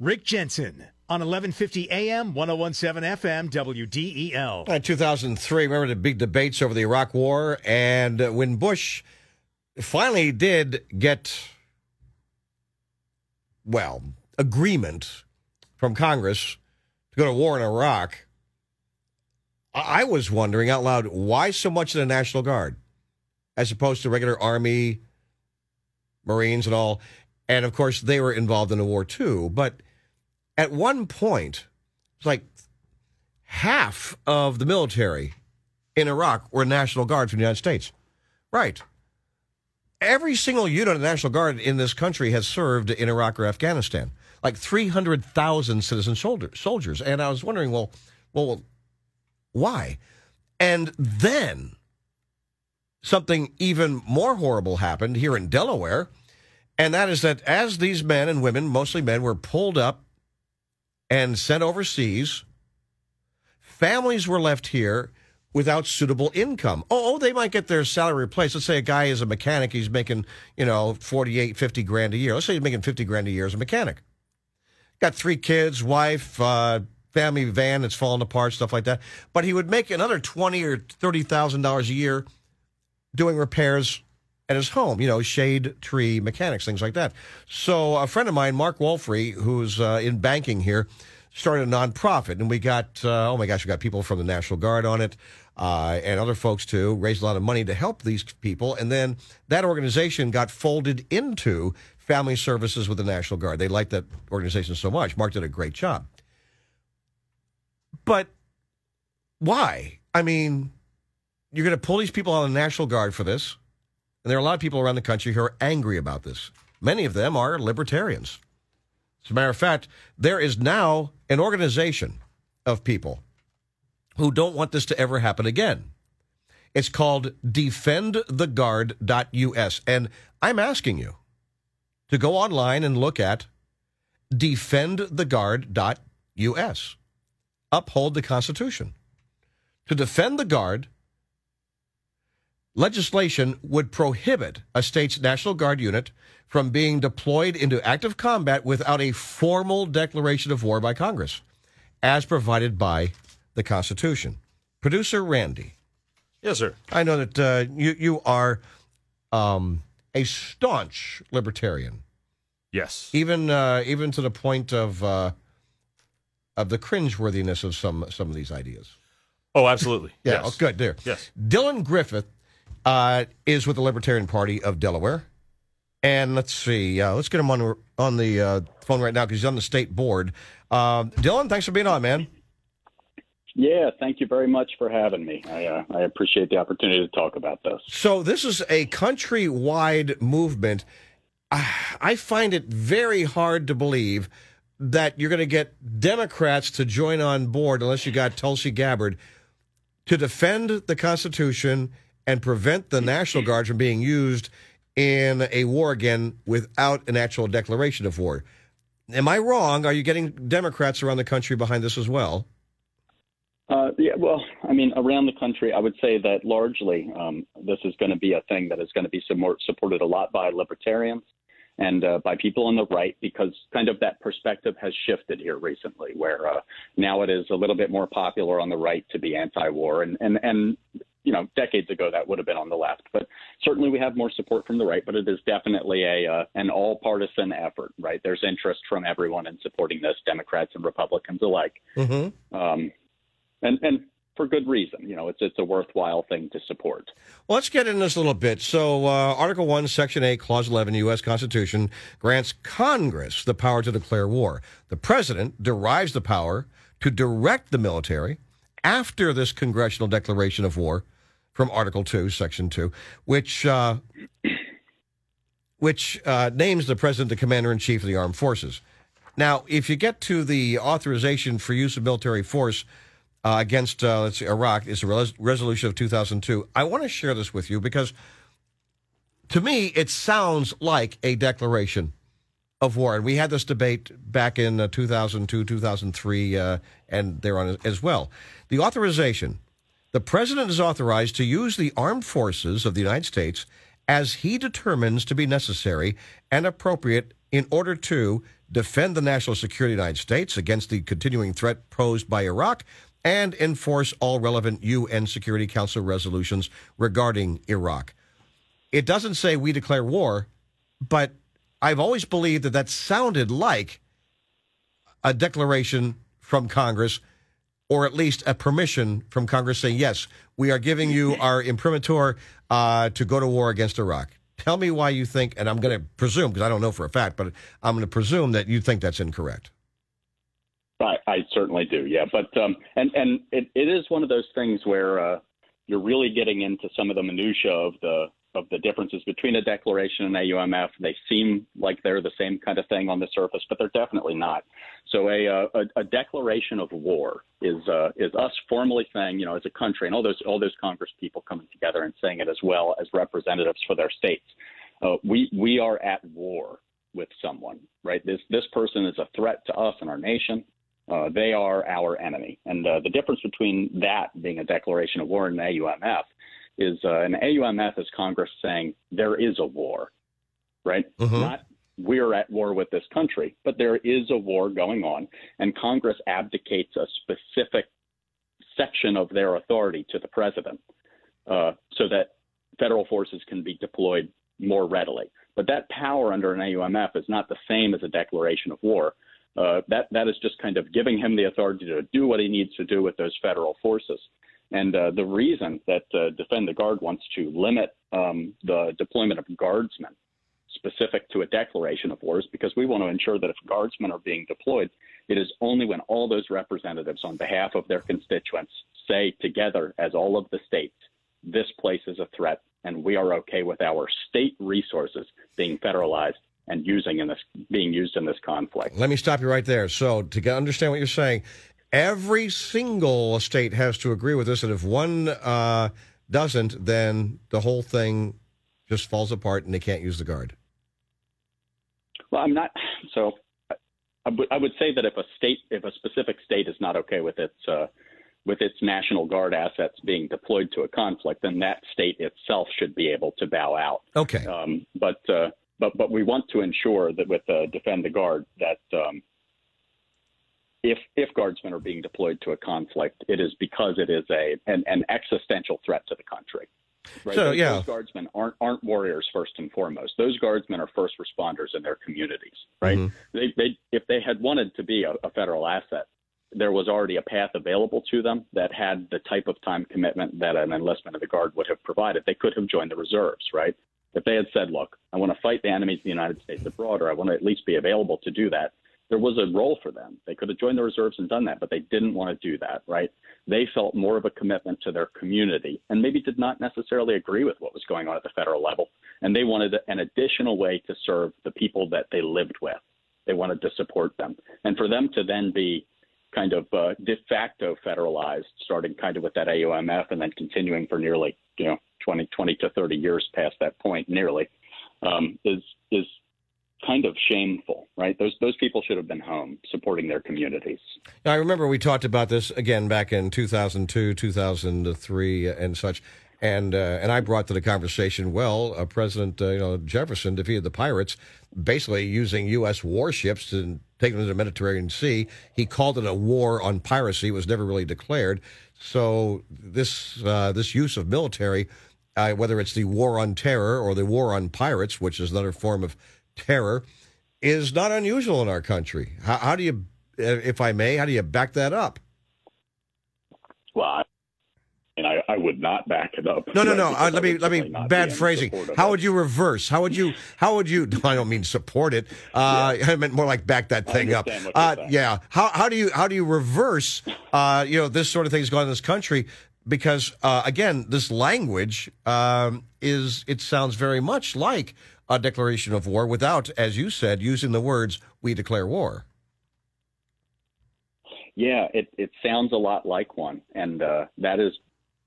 Rick Jensen on 1150 AM, 1017 FM, WDEL. In 2003, remember the big debates over the Iraq War? And uh, when Bush finally did get, well, agreement from Congress to go to war in Iraq, I was wondering out loud why so much of the National Guard as opposed to regular Army, Marines, and all. And of course, they were involved in the war too. But at one point, it's like half of the military in Iraq were National Guard from the United States. Right. Every single unit of the National Guard in this country has served in Iraq or Afghanistan, like 300,000 citizen soldiers. And I was wondering, well, well, why? And then something even more horrible happened here in Delaware, and that is that as these men and women, mostly men, were pulled up and sent overseas, families were left here without suitable income. Oh, they might get their salary replaced. Let's say a guy is a mechanic, he's making, you know, 48, 50 grand a year. Let's say he's making 50 grand a year as a mechanic. Got three kids, wife, uh, family van that's falling apart, stuff like that. But he would make another twenty or thirty thousand dollars a year doing repairs at his home, you know, shade tree mechanics, things like that. So a friend of mine, Mark Wolfrey, who's uh, in banking here, started a nonprofit, and we got uh, oh my gosh, we got people from the National Guard on it. Uh, and other folks too raised a lot of money to help these people, and then that organization got folded into Family Services with the National Guard. They liked that organization so much. Mark did a great job. But why? I mean, you're going to pull these people out of the National Guard for this. And there are a lot of people around the country who are angry about this. Many of them are libertarians. As a matter of fact, there is now an organization of people who don't want this to ever happen again. It's called defendtheguard.us. And I'm asking you to go online and look at defendtheguard.us. Uphold the Constitution. To defend the Guard, legislation would prohibit a state's National Guard unit from being deployed into active combat without a formal declaration of war by Congress, as provided by the Constitution. Producer Randy. Yes, sir. I know that uh, you you are um, a staunch libertarian. Yes. Even uh, even to the point of uh, of the cringeworthiness of some some of these ideas. Oh, absolutely. yeah. Yes. Oh, good. There. Yes. Dylan Griffith uh, is with the Libertarian Party of Delaware. And let's see, uh, let's get him on on the uh, phone right now because he's on the state board. Uh, Dylan, thanks for being on, man. Yeah, thank you very much for having me. I, uh, I appreciate the opportunity to talk about this. So this is a countrywide movement. I find it very hard to believe that you're going to get Democrats to join on board unless you got Tulsi Gabbard to defend the Constitution and prevent the National Guard from being used in a war again without an actual declaration of war. Am I wrong? Are you getting Democrats around the country behind this as well? Uh, yeah, well, I mean, around the country, I would say that largely um, this is going to be a thing that is going to be support, supported a lot by libertarians and uh, by people on the right because kind of that perspective has shifted here recently, where uh, now it is a little bit more popular on the right to be anti-war, and and and you know, decades ago that would have been on the left. But certainly we have more support from the right, but it is definitely a uh, an all partisan effort, right? There's interest from everyone in supporting this, Democrats and Republicans alike. Mm-hmm. Um, and and for good reason. You know, it's it's a worthwhile thing to support. Well, let's get into this a little bit. So, uh, Article One, Section Eight, Clause Eleven, U.S. Constitution grants Congress the power to declare war. The president derives the power to direct the military after this congressional declaration of war from Article 2, Section 2, which, uh, which uh, names the president the commander in chief of the armed forces. Now, if you get to the authorization for use of military force uh, against uh, let's see, Iraq, is a res- resolution of 2002. I want to share this with you because to me, it sounds like a declaration of war. And we had this debate back in uh, 2002, 2003, uh, and thereon as well. The authorization the president is authorized to use the armed forces of the United States as he determines to be necessary and appropriate in order to defend the national security of the United States against the continuing threat posed by Iraq, and enforce all relevant UN Security Council resolutions regarding Iraq. It doesn't say we declare war, but I've always believed that that sounded like a declaration from Congress, or at least a permission from Congress saying, yes, we are giving you our imprimatur uh, to go to war against Iraq. Tell me why you think, and I'm going to presume, because I don't know for a fact, but I'm going to presume that you think that's incorrect. I, I certainly do, yeah. But um, and and it, it is one of those things where uh, you're really getting into some of the minutia of the of the differences between a declaration and AUMF. They seem like they're the same kind of thing on the surface, but they're definitely not. So a uh, a, a declaration of war is uh, is us formally saying, you know, as a country, and all those all those Congress people coming together and saying it as well as representatives for their states. Uh, we we are at war with someone, right? This this person is a threat to us and our nation. Uh, they are our enemy. And uh, the difference between that being a declaration of war and an AUMF is uh, an AUMF is Congress saying there is a war, right? Mhm. Not we're at war with this country, but there is a war going on, and Congress abdicates a specific section of their authority to the president uh, so that federal forces can be deployed more readily. But that power under an AUMF is not the same as a declaration of war. Uh, that that is just kind of giving him the authority to do what he needs to do with those federal forces. And uh, the reason that uh, Defend the Guard wants to limit um, the deployment of guardsmen specific to a declaration of war is because we want to ensure that if guardsmen are being deployed, it is only when all those representatives on behalf of their constituents say together as all of the states, this place is a threat and we are okay with our state resources being federalized and using in this being used in this conflict. Let me stop you right there. So, to understand what you're saying, every single state has to agree with this, and if one uh, doesn't, then the whole thing just falls apart and they can't use the guard. Well, I'm not. So, I would- would say that if a state, if a specific state is not okay with its uh, with its National Guard assets being deployed to a conflict, then that state itself should be able to bow out. Okay. Um, but uh, but but we want to ensure that with uh, Defend the Guard that um, if if guardsmen are being deployed to a conflict, it is because it is a an, an existential threat to the country. Right? So, those, yeah. those guardsmen aren't aren't warriors first and foremost. Those guardsmen are first responders in their communities. Right? Mhm. They, they if they had wanted to be a, a federal asset, there was already a path available to them that had the type of time commitment that an enlistment of the guard would have provided. They could have joined the reserves, right? If they had said, "Look, I want to fight the enemies of the United States abroad, or I want to at least be available to do that," there was a role for them. They could have joined the reserves and done that, but they didn't want to do that, right? They felt more of a commitment to their community and maybe did not necessarily agree with what was going on at the federal level. And they wanted an additional way to serve the people that they lived with. They wanted to support them. And for them to then be kind of uh, de facto federalized, starting kind of with that AUMF and then continuing for nearly, you know, 20, 20 to 30 years past that point, nearly, um, is is kind of shameful, right? Those those people should have been home supporting their communities. Now, I remember we talked about this again back in 2002, 2003, and such. And uh, and I brought to the conversation, well, uh, President uh, you know Jefferson defeated the pirates, basically using U.S. warships to take them to the Mediterranean Sea. He called it a war on piracy. It was never really declared. So this uh, this use of military, uh, whether it's the war on terror or the war on pirates, which is another form of terror, is not unusual in our country. How, how do you, if I may, how do you back that up? Well, and I, I would not back it up. No, no, no. Uh, let me let me bad phrasing. How would you reverse? How would you? How would you? I don't mean support it. Uh, I meant more like back that thing up. understand what you're Uh, yeah. How how do you how do you reverse? Uh, you know this sort of thing's going on in this country because uh, again, this language um, is it sounds very much like a declaration of war without, as you said, using the words "we declare war." Yeah, it, it sounds a lot like one, and uh, that is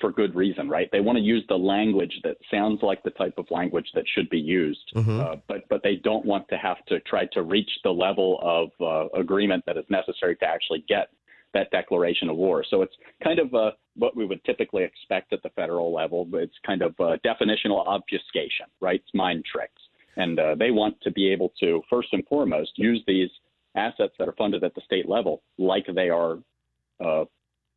for good reason, right? They want to use the language that sounds like the type of language that should be used, Mhm. uh, but but they don't want to have to try to reach the level of uh, agreement that is necessary to actually get that declaration of war. So it's kind of uh, what we would typically expect at the federal level. But it's kind of uh, definitional obfuscation, right? It's mind tricks, and uh, they want to be able to first and foremost use these assets that are funded at the state level like they are uh,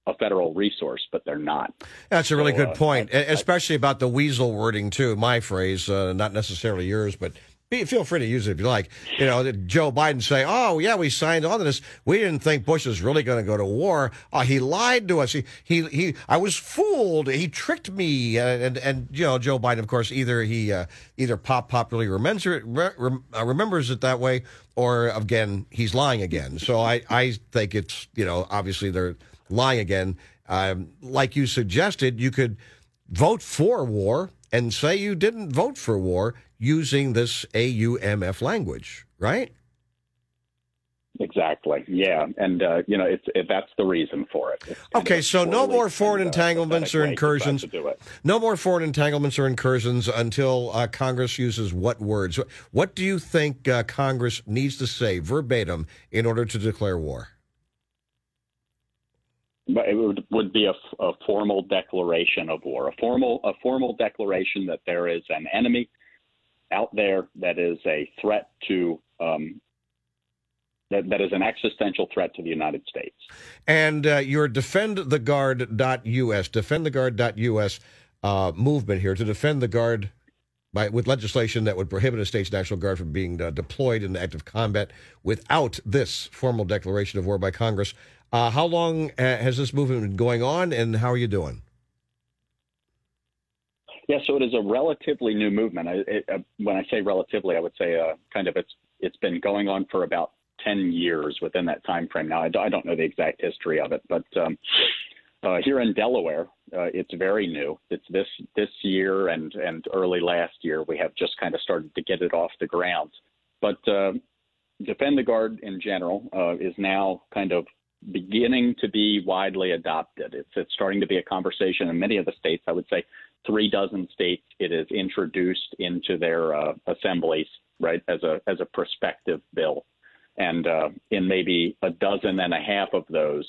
a federal resource, but they're not. That's a really So, good uh, point, especially about the weasel wording too. My phrase, uh, not necessarily yours, but feel free to use it if you like. You know, Joe Biden say, "Oh yeah, we signed on to this. We didn't think Bush was really going to go to war. Oh, he lied to us. He he he. I was fooled. He tricked me." And and, and you know, Joe Biden, of course, either he uh, either pop popularly remembers it, re- uh, remembers it that way, or again, he's lying again. So I I think it's you know obviously they're lying again. Um, like you suggested, you could vote for war and say you didn't vote for war using this AUMF language, right? Exactly. Yeah, and uh, you know, it's it, that's the reason for it. It's Okay, so no more foreign and, uh, entanglements or pathetic way to try incursions. to do it. No more foreign entanglements or incursions until uh, Congress uses what words? What do you think uh, Congress needs to say verbatim in order to declare war? But it would, would be a formal declaration of war, a formal a formal declaration that there is an enemy out there that is a threat to um, that, that is an existential threat to the United States. And uh, your defendtheguard.us, defendtheguard.us uh, movement here to defend the guard by, with legislation that would prohibit a state's National Guard from being uh, deployed in active combat without this formal declaration of war by Congress. Uh, how long uh, has this movement been going on, and how are you doing? Yeah, so it is a relatively new movement. I, it, uh, when I say relatively, I would say uh, kind of it's it's been going on for about ten years within that time frame. Now, I, do, I don't know the exact history of it, but um, uh, here in Delaware, uh, it's very new. It's this this year and and early last year we have just kind of started to get it off the ground. But uh, defend the guard in general is now kind of beginning to be widely adopted. It's it's starting to be a conversation in many of the states. I would say three dozen states it is introduced into their uh, assemblies right as a as a prospective bill and uh, in maybe a dozen and a half of those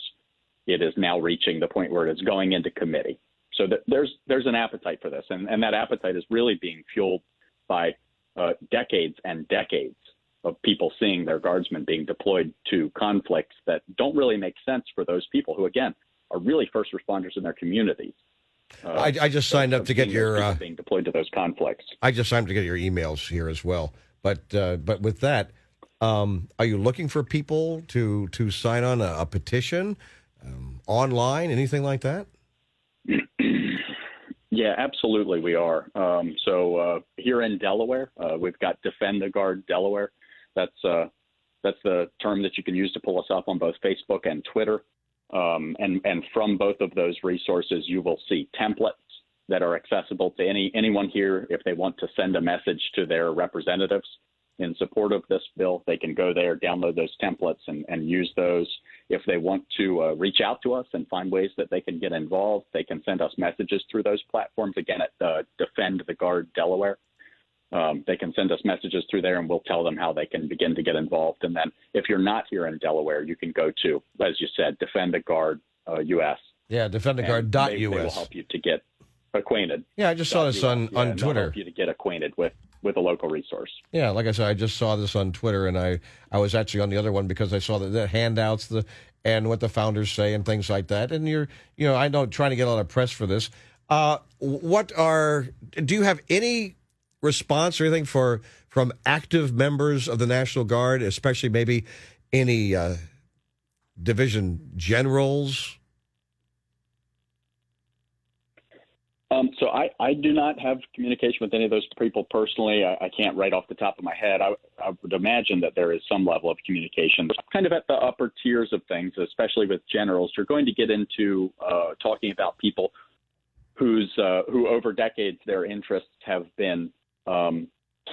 it is now reaching the point where it is going into committee so th- there's there's an appetite for this and, and that appetite is really being fueled by uh, decades and decades of people seeing their guardsmen being deployed to conflicts that don't really make sense for those people who again are really first responders in their communities uh, I, I just signed up to get your. Uh, being deployed to those conflicts. I just signed up to get your emails here as well. But uh, but with that, um, are you looking for people to to sign on a, a petition um, online, anything like that? Yeah, absolutely, we are. Um, so uh, here in Delaware, uh, we've got Defend the Guard Delaware. That's uh, that's the term that you can use to pull us up on both Facebook and Twitter. Um, and and from both of those resources, you will see templates that are accessible to any anyone here if they want to send a message to their representatives in support of this bill. They can go there, download those templates, and, and use those. If they want to uh, reach out to us and find ways that they can get involved, they can send us messages through those platforms. Again, at uh, Defend the Guard Delaware. Um, they can send us messages through there, and we'll tell them how they can begin to get involved. And then, if you're not here in Delaware, you can go to, as you said, Defend the Guard uh, US. Yeah, and they, they will help you to get acquainted. Yeah, I just saw this on, Yeah, on Twitter. help you to get acquainted with with a local resource. Yeah, like I said, I just saw this on Twitter, and I, I was actually on the other one because I saw the, the handouts, the and what the founders say and things like that. And you're, you know, I know trying to get a lot of press for this. Uh, what are? Do you have any response or anything for from active members of the National Guard, especially maybe any uh, division generals? Um, so I, I do not have communication with any of those people personally. I, I can't right off the top of my head. I, I would imagine that there is some level of communication, kind of at the upper tiers of things, especially with generals. You're going to get into uh, talking about people whose uh, who over decades their interests have been um,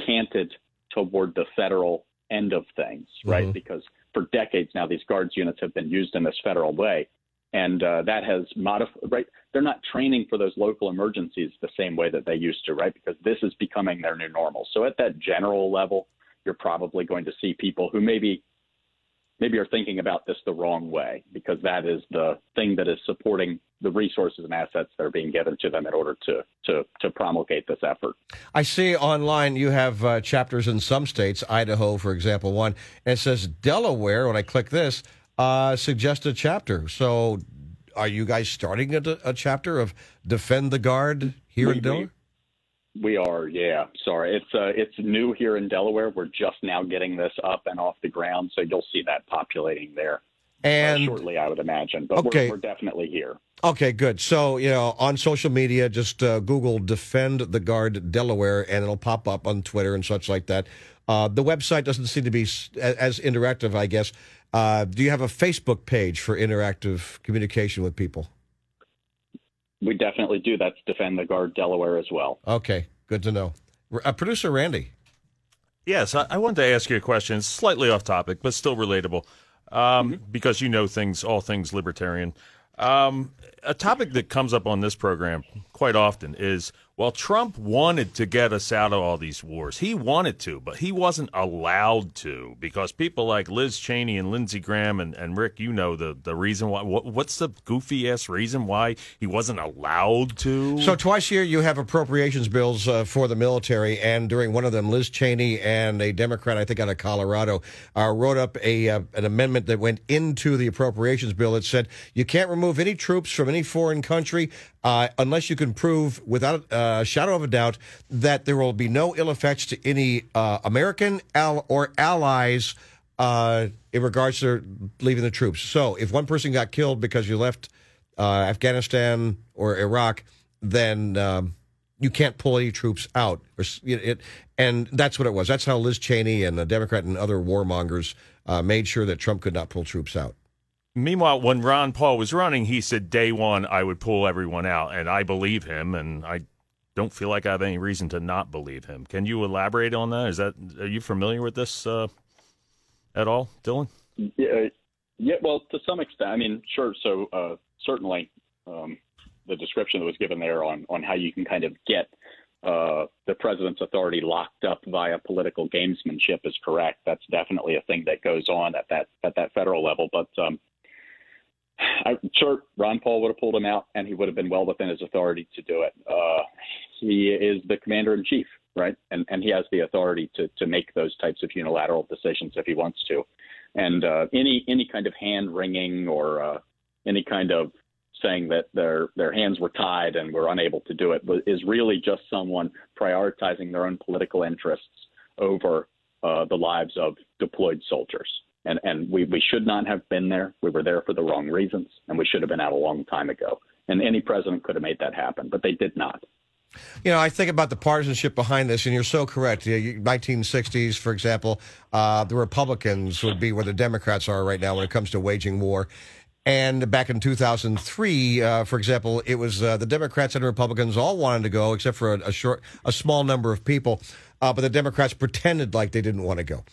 canted toward the federal end of things, right? Mhm. Because for decades now, these guards units have been used in this federal way, and uh, that has modified. Right, they're not training for those local emergencies the same way that they used to, right? Because this is becoming their new normal. So at that general level, you're probably going to see people who maybe maybe are thinking about this the wrong way because that is the thing that is supporting the resources and assets that are being given to them in order to to, to promulgate this effort. I see online you have uh, chapters in some states, Idaho, for example, one, and it says Delaware. When I click this, uh, suggest a chapter. So, are you guys starting a, a chapter of Defend the Guard here we, in Delaware? We are, yeah. Sorry, it's uh, it's new here in Delaware. We're just now getting this up and off the ground, so you'll see that populating there uh, and shortly, I would imagine. But okay. we're, we're, definitely here. Okay, good. So you know, on social media, just uh, Google "Defend the Guard Delaware" and it'll pop up on Twitter and such like that. Uh, the website doesn't seem to be as interactive, I guess. Uh, do you have a Facebook page for interactive communication with people? We definitely do. That's Defend the Guard Delaware as well. Okay, good to know. Uh, Producer Randy. Yes, I, I, wanted to ask you a question. It's slightly off topic, but still relatable, um, mm-hmm. because you know things, all things libertarian. Um, a topic that comes up on this program quite often is well, Trump wanted to get us out of all these wars. He wanted to, but he wasn't allowed to because people like Liz Cheney and Lindsey Graham and, and Rick, you know the, the reason why. What, what's the goofy ass reason why he wasn't allowed to? So twice a year you have appropriations bills uh, for the military, and during one of them, Liz Cheney and a Democrat, I think out of Colorado, uh, wrote up a uh, an amendment that went into the appropriations bill that said you can't remove any troops from any foreign country uh, unless you can prove without a shadow of a doubt that there will be no ill effects to any uh, American al- or allies uh, in regards to leaving the troops. So if one person got killed because you left uh, Afghanistan or Iraq, then um, you can't pull any troops out. Or, it, and that's what it was. That's how Liz Cheney and the Democrat and other warmongers uh, made sure that Trump could not pull troops out. Meanwhile, when Ron Paul was running, he said day one I would pull everyone out, and I believe him, and I don't feel like I have any reason to not believe him. Can you elaborate on that? Is that are you familiar with this uh, at all, Dylan? Yeah, yeah. Well, to some extent, I mean, sure. So uh, certainly, um, the description that was given there on on how you can kind of get uh, the president's authority locked up via political gamesmanship is correct. That's definitely a thing that goes on at that at that federal level. But um, I'm sure Ron Paul would have pulled him out, and he would have been well within his authority to do it. Uh, he is the commander in chief, right? And and he has the authority to to make those types of unilateral decisions if he wants to. And uh, any any kind of hand wringing or uh, any kind of saying that their their hands were tied and were unable to do it is really just someone prioritizing their own political interests over uh, the lives of deployed soldiers and and we we should not have been there. We were there for the wrong reasons, and we should have been out a long time ago. And any president could have made that happen, but they did not. You know, I think about the partisanship behind this, and you're so correct. 1960s, for example, uh, the Republicans would be where the Democrats are right now when it comes to waging war. And back in 2003, uh, for example, it was uh, the Democrats and Republicans all wanted to go, except for a, a short, a small number of people. Uh, but the Democrats pretended like they didn't want to go.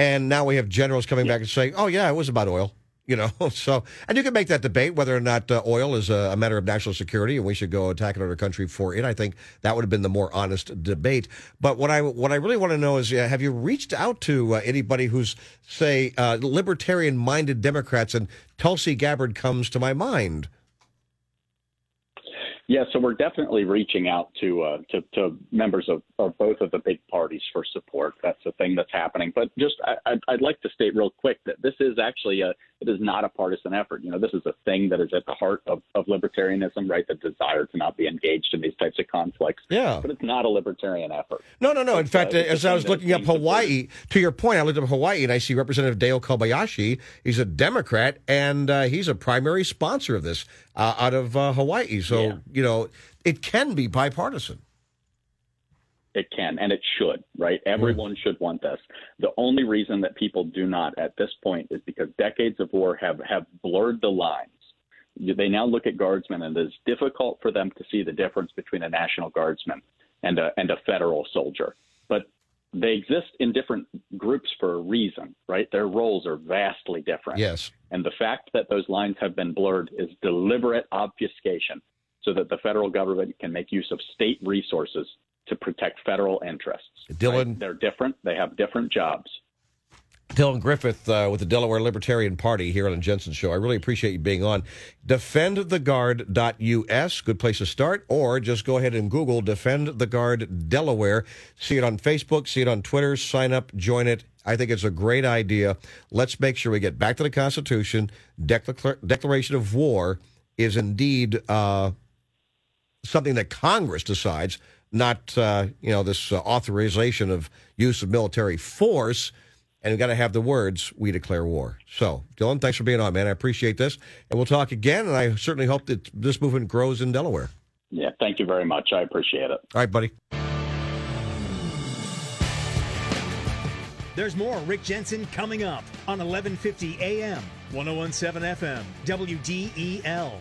And now we have generals coming back and saying, "Oh yeah, it was about oil." You know, so and you can make that debate whether or not uh, oil is a, a, matter of national security and we should go attack another country for it. I think that would have been the more honest debate. But what I what I really want to know is, uh, have you reached out to uh, anybody who's say uh, libertarian minded Democrats? And Tulsi Gabbard comes to my mind. Yeah, so we're definitely reaching out to uh, to, to, members of, of, both of the big parties for support. That's a thing that's happening. But just I, would like to state real quick that this is actually a it is not a partisan effort. You know, this is a thing that is at the heart of, of libertarianism, right? The desire to not be engaged in these types of conflicts. Yeah, but it's not a libertarian effort. No, no, no. In fact, uh, as I was looking up Hawaii, to your point, I looked up Hawaii and I see Representative Dale Kobayashi. He's a Democrat and uh, he's a primary sponsor of this uh, out of uh, Hawaii. So, yeah. you know, it can be bipartisan. It can and it should, right? Everyone should want this. The only reason that people do not at this point is because decades of war have, have blurred the lines. They now look at guardsmen and it's difficult for them to see the difference between a National Guardsman and a, and a federal soldier. But they exist in different groups for a reason, right? Their roles are vastly different. Yes. And the fact that those lines have been blurred is deliberate obfuscation so that the federal government can make use of state resources to protect federal interests. Dylan, right? they're different. They have different jobs. Dylan Griffith uh, with the Delaware Libertarian Party here on the Jensen Show. I really appreciate you being on. DefendTheGuard.us, good place to start, or just go ahead and Google Defend the Guard Delaware. See it on Facebook, see it on Twitter, sign up, join it. I think it's a great idea. Let's make sure we get back to the Constitution. Declar- declaration of war is indeed uh, something that Congress decides, not uh, you know this uh, authorization of use of military force and we've got to have the words "We declare war." So, Dylan, thanks for being on, man. I appreciate this, and we'll talk again. And I certainly hope that this movement grows in Delaware. Yeah, thank you very much. I appreciate it. All right, buddy. There's more Rick Jensen coming up on 1150 AM, 1017 FM, WDEL.